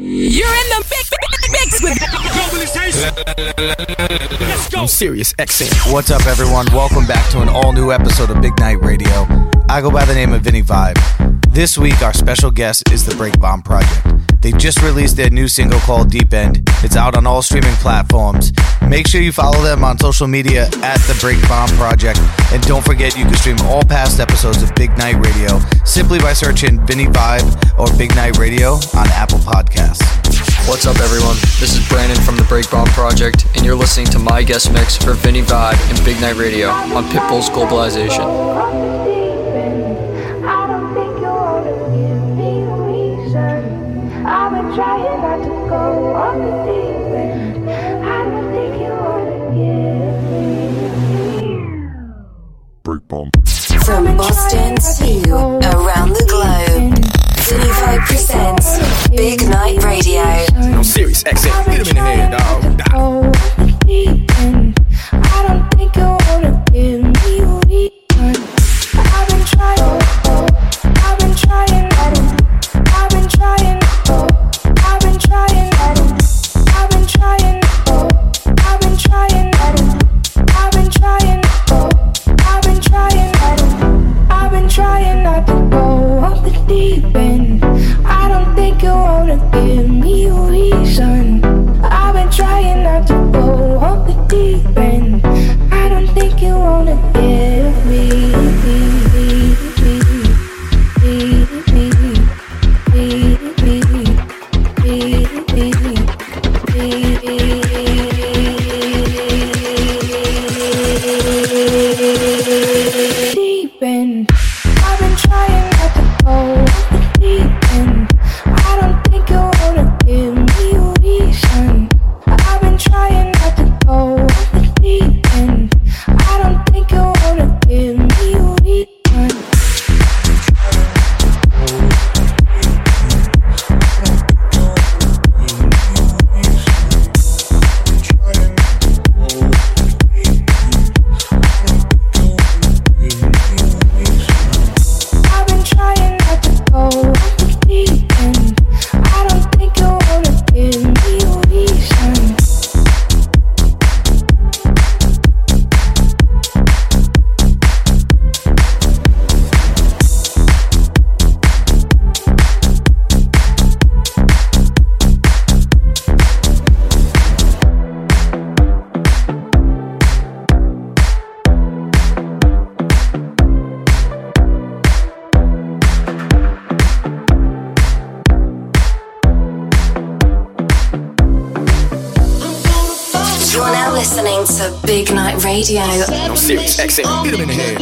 You're in the mix, mix with Let's go. Sirius XM. What's up, everyone? Welcome back to an all new episode of Big Night Radio. I go by the name of Vinny Vibe. This week, our special guest is the Break Bomb Project. They just released their new single called Deep End. It's out on all streaming platforms. Make sure you follow them on social media at the Break Bomb Project. And don't forget, you can stream all past episodes of Big Night Radio simply by searching Vinny Vibe or Big Night Radio on Apple Podcasts. What's up, everyone? This is Brandon from the Break Bomb Project, and you're listening to my guest mix for Vinny Vibe and Big Night Radio on Pitbull's Globalization. Trying not to go off the deep end. I don't think you wanna give me. Break bomb. From Boston to around the globe, Vinny Vibe presents Big Night Radio. On Sirius XM. Get him in the head, dog. Go off the deep end. I don't think you wanna give Thank you. Exit. Him in the head.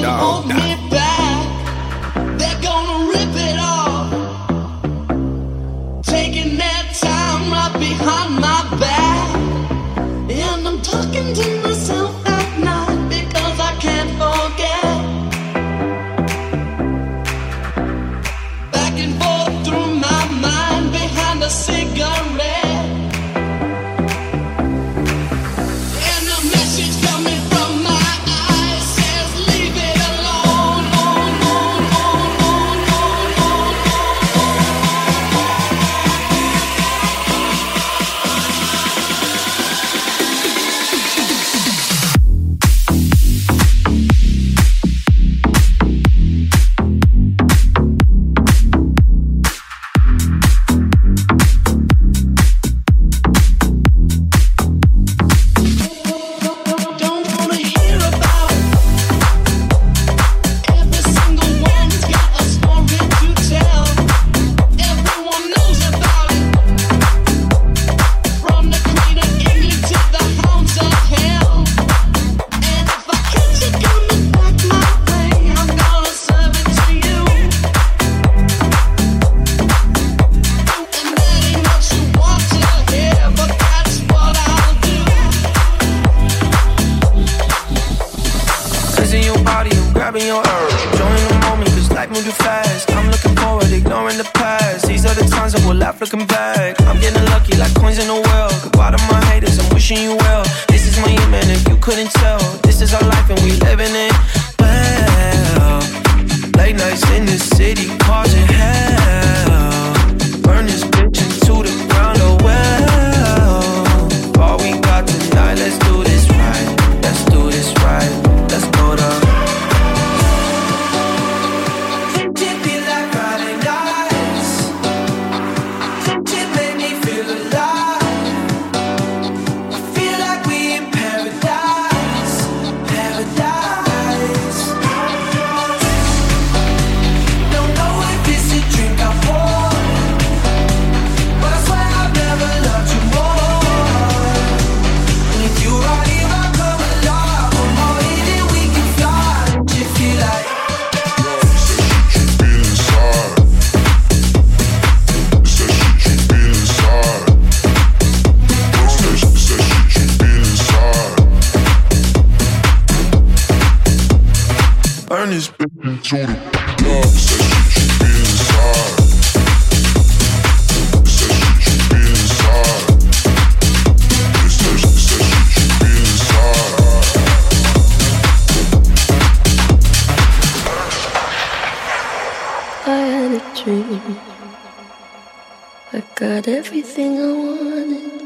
Got everything I wanted.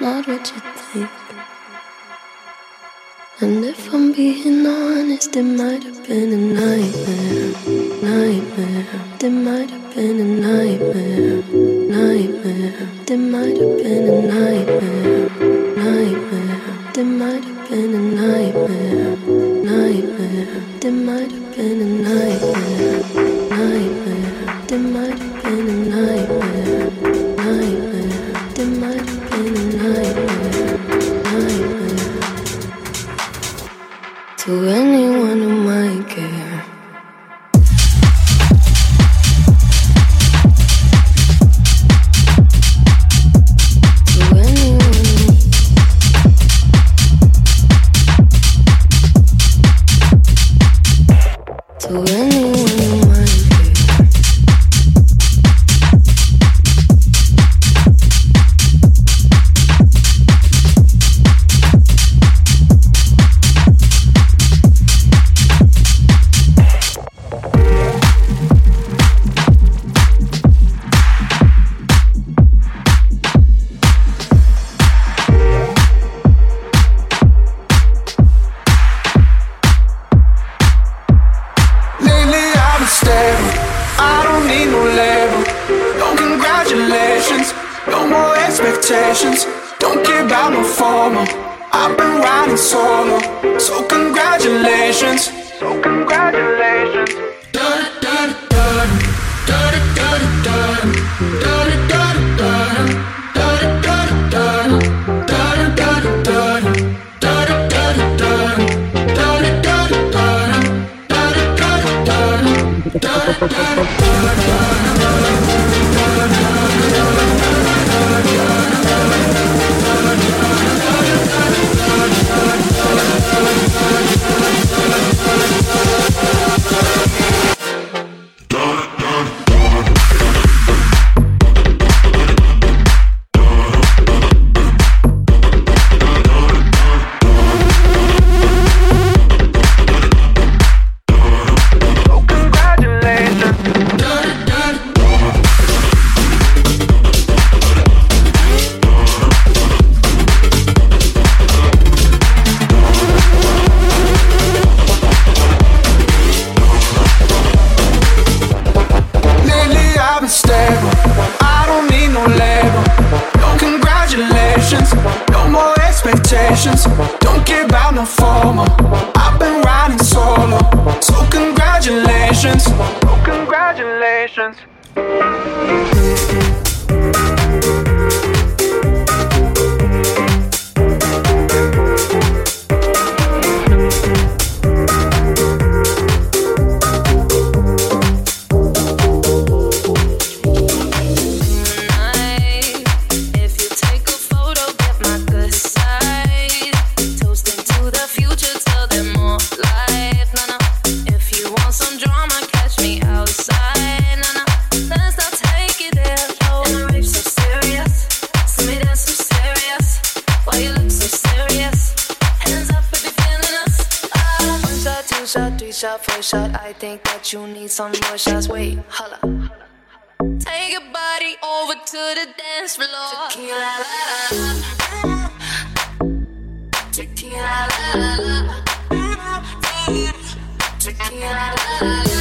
Not what you think. And if I'm being honest, it might have been a nightmare. Nightmare. It might have been a nightmare. Nightmare. It might have been a nightmare. Nightmare. It might have been a nightmare. Nightmare. It might have been a nightmare. Nightmare. It might to anyone. some more shots. Wait, holla. Take your body over to the dance floor. Tequila la la. Tequila la la la. Tequila la la la.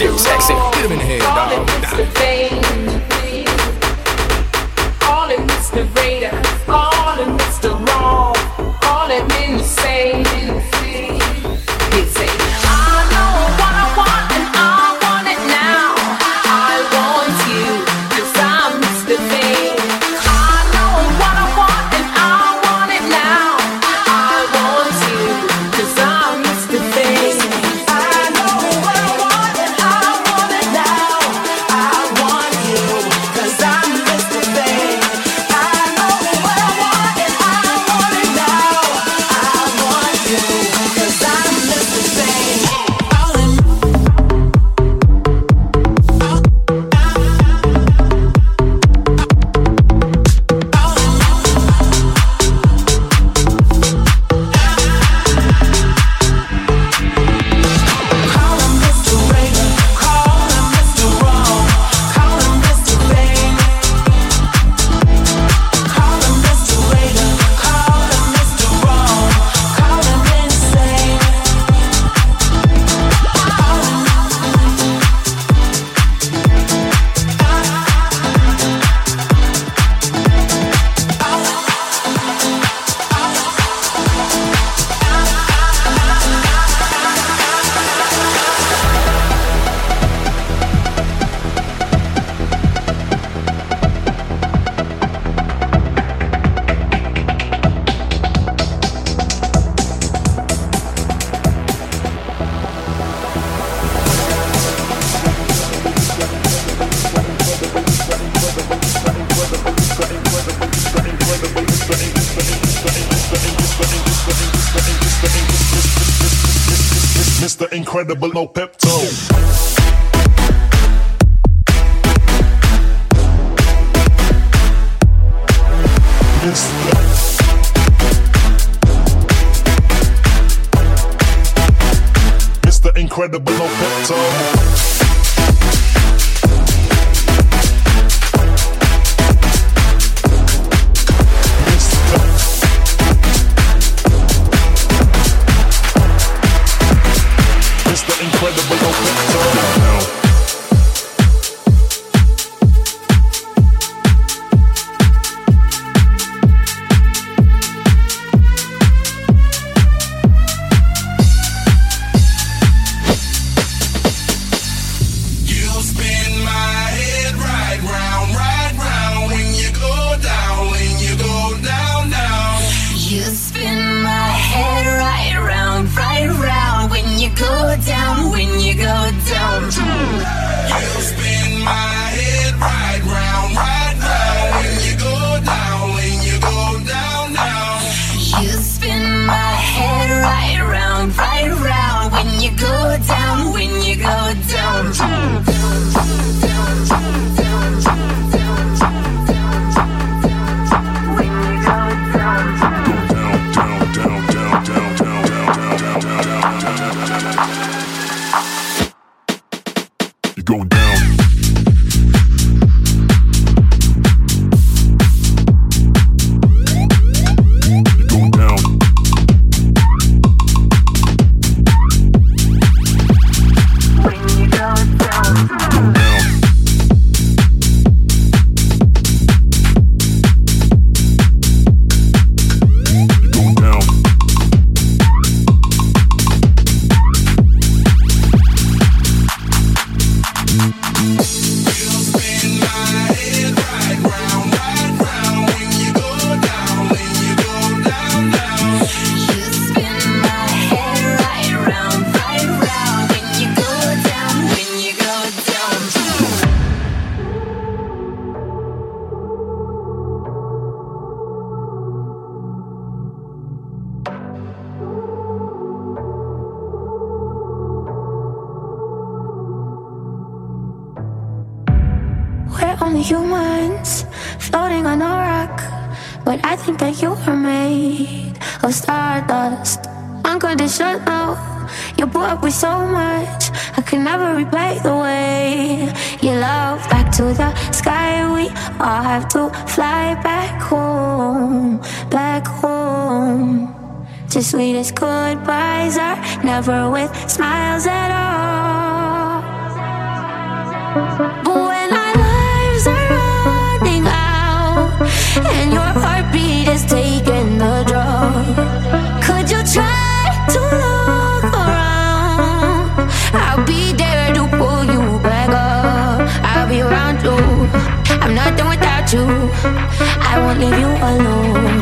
Sirius XM. Get him in the head, dog. Nah. incredible, no pep You're going down. I won't leave you alone.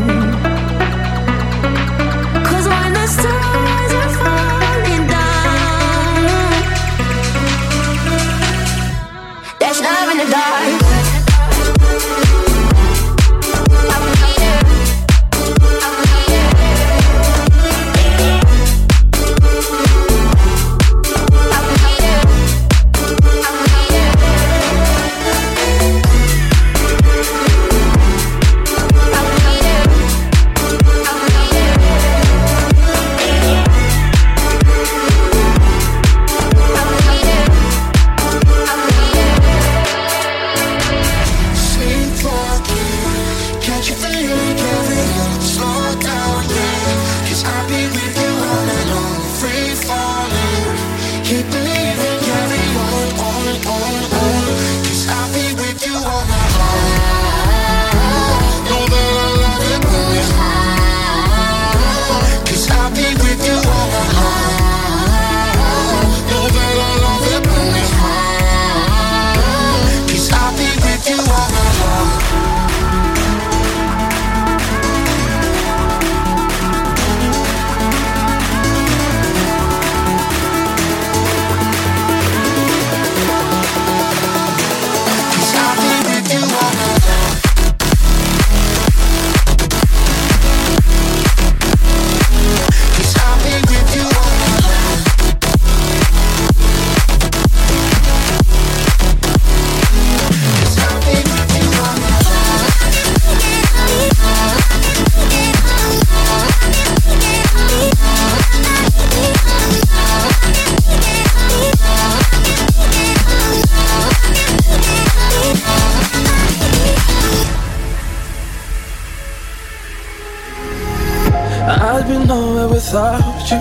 without you.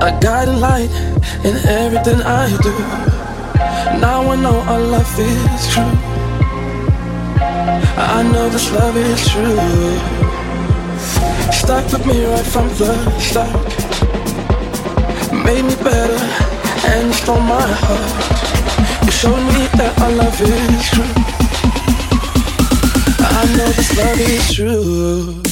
I got light in everything I do. Now I know our love is true. I know this love is true. Stuck with me right from the start. Made me better and stole my heart. You showed me that our love is true. I know this love is true.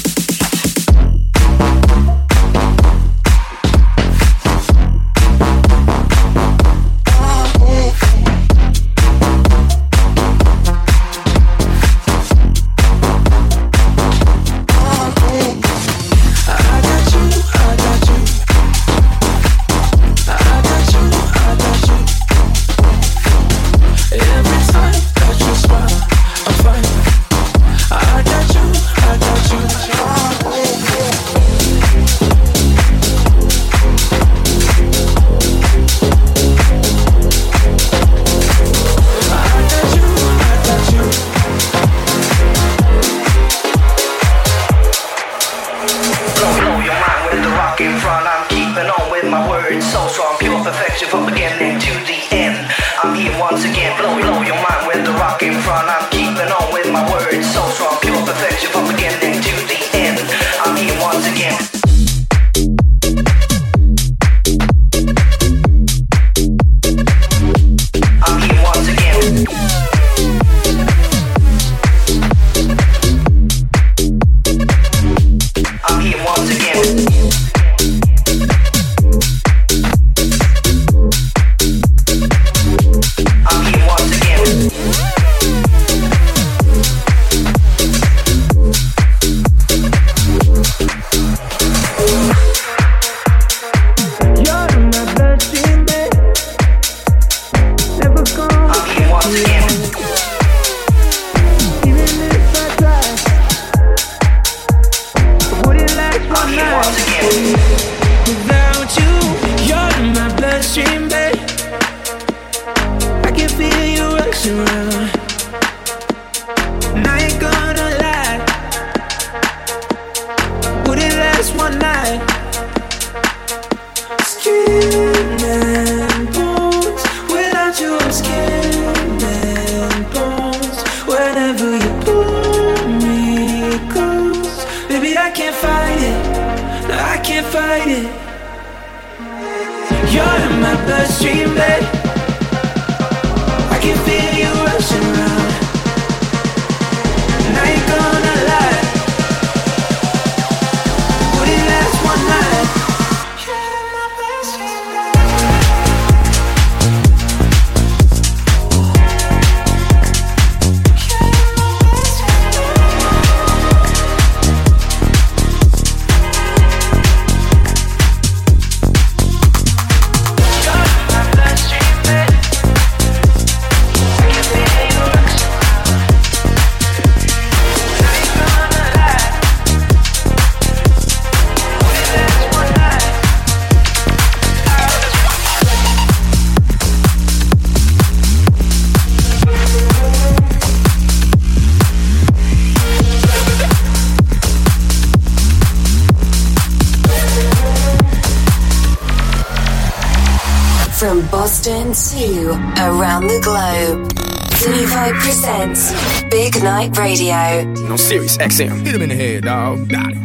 Boston to around the globe. Vinny Vibe presents Big Night Radio. No Sirius XM. Hit him in the head, dog. Got it.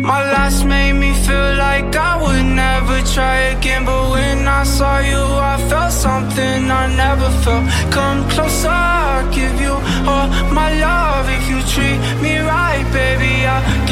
My last made me feel like I would never try again. But when I saw you, I felt something I never felt. Come closer, I'll give you all my love. If you treat me right, baby, I'll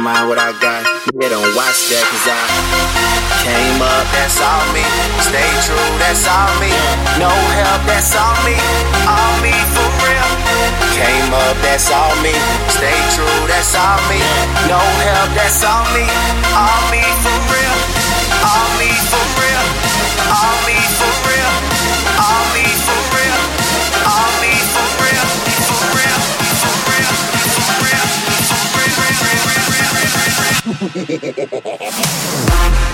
mind what I got. Nigga, don't watch that, cause I came up, that's all me. Stay true, that's all me. No help, that's all me. All me for real. Came up, that's all me. Stay true, that's all me. No help, that's all me. All me for real. All me for real. All me for real. Ha ha ha ha ha!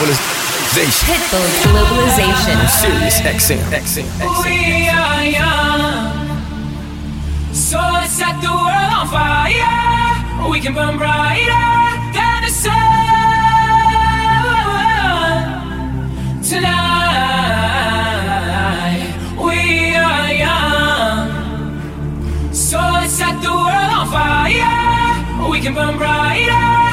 Globalization. Pitbull Globalization. Sirius XM. XM. XM. We are young. So let's set the world on fire. We can burn brighter than the sun. Tonight. We are young. So let's set the world on fire. We can burn brighter.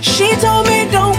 She told me don't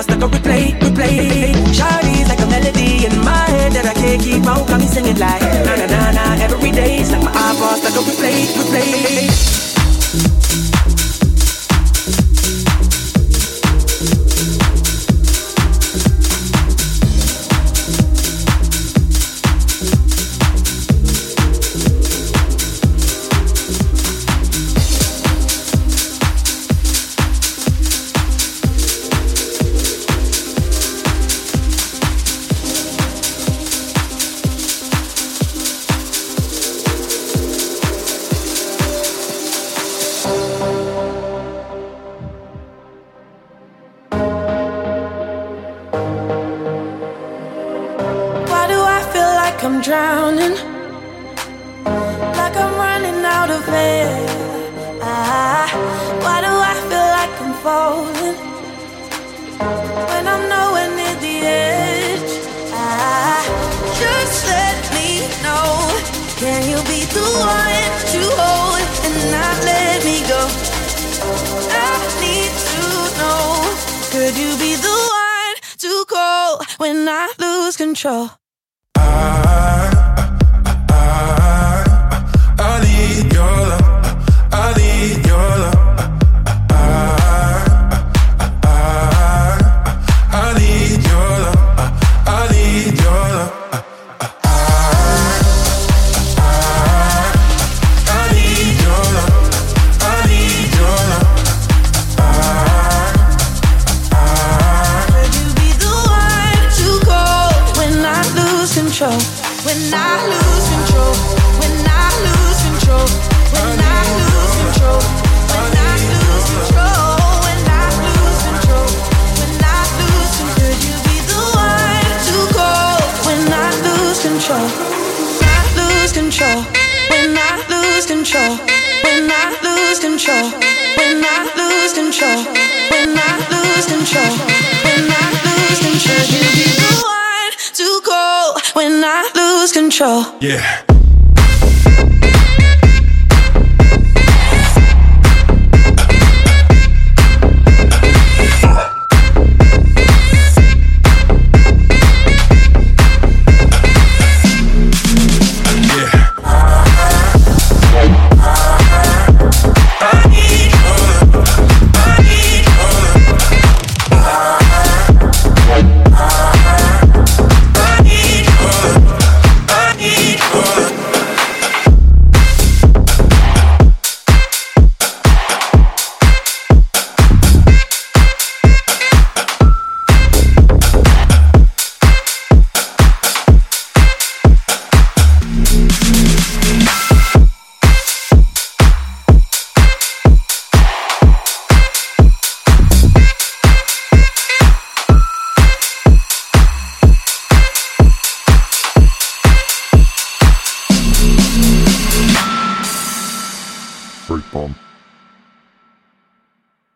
fast like a replay, replay. Shawty's like a melody in my head that I can't keep out. Got me singing like na na na na every day. It's like my eyeballs like a replay, replay.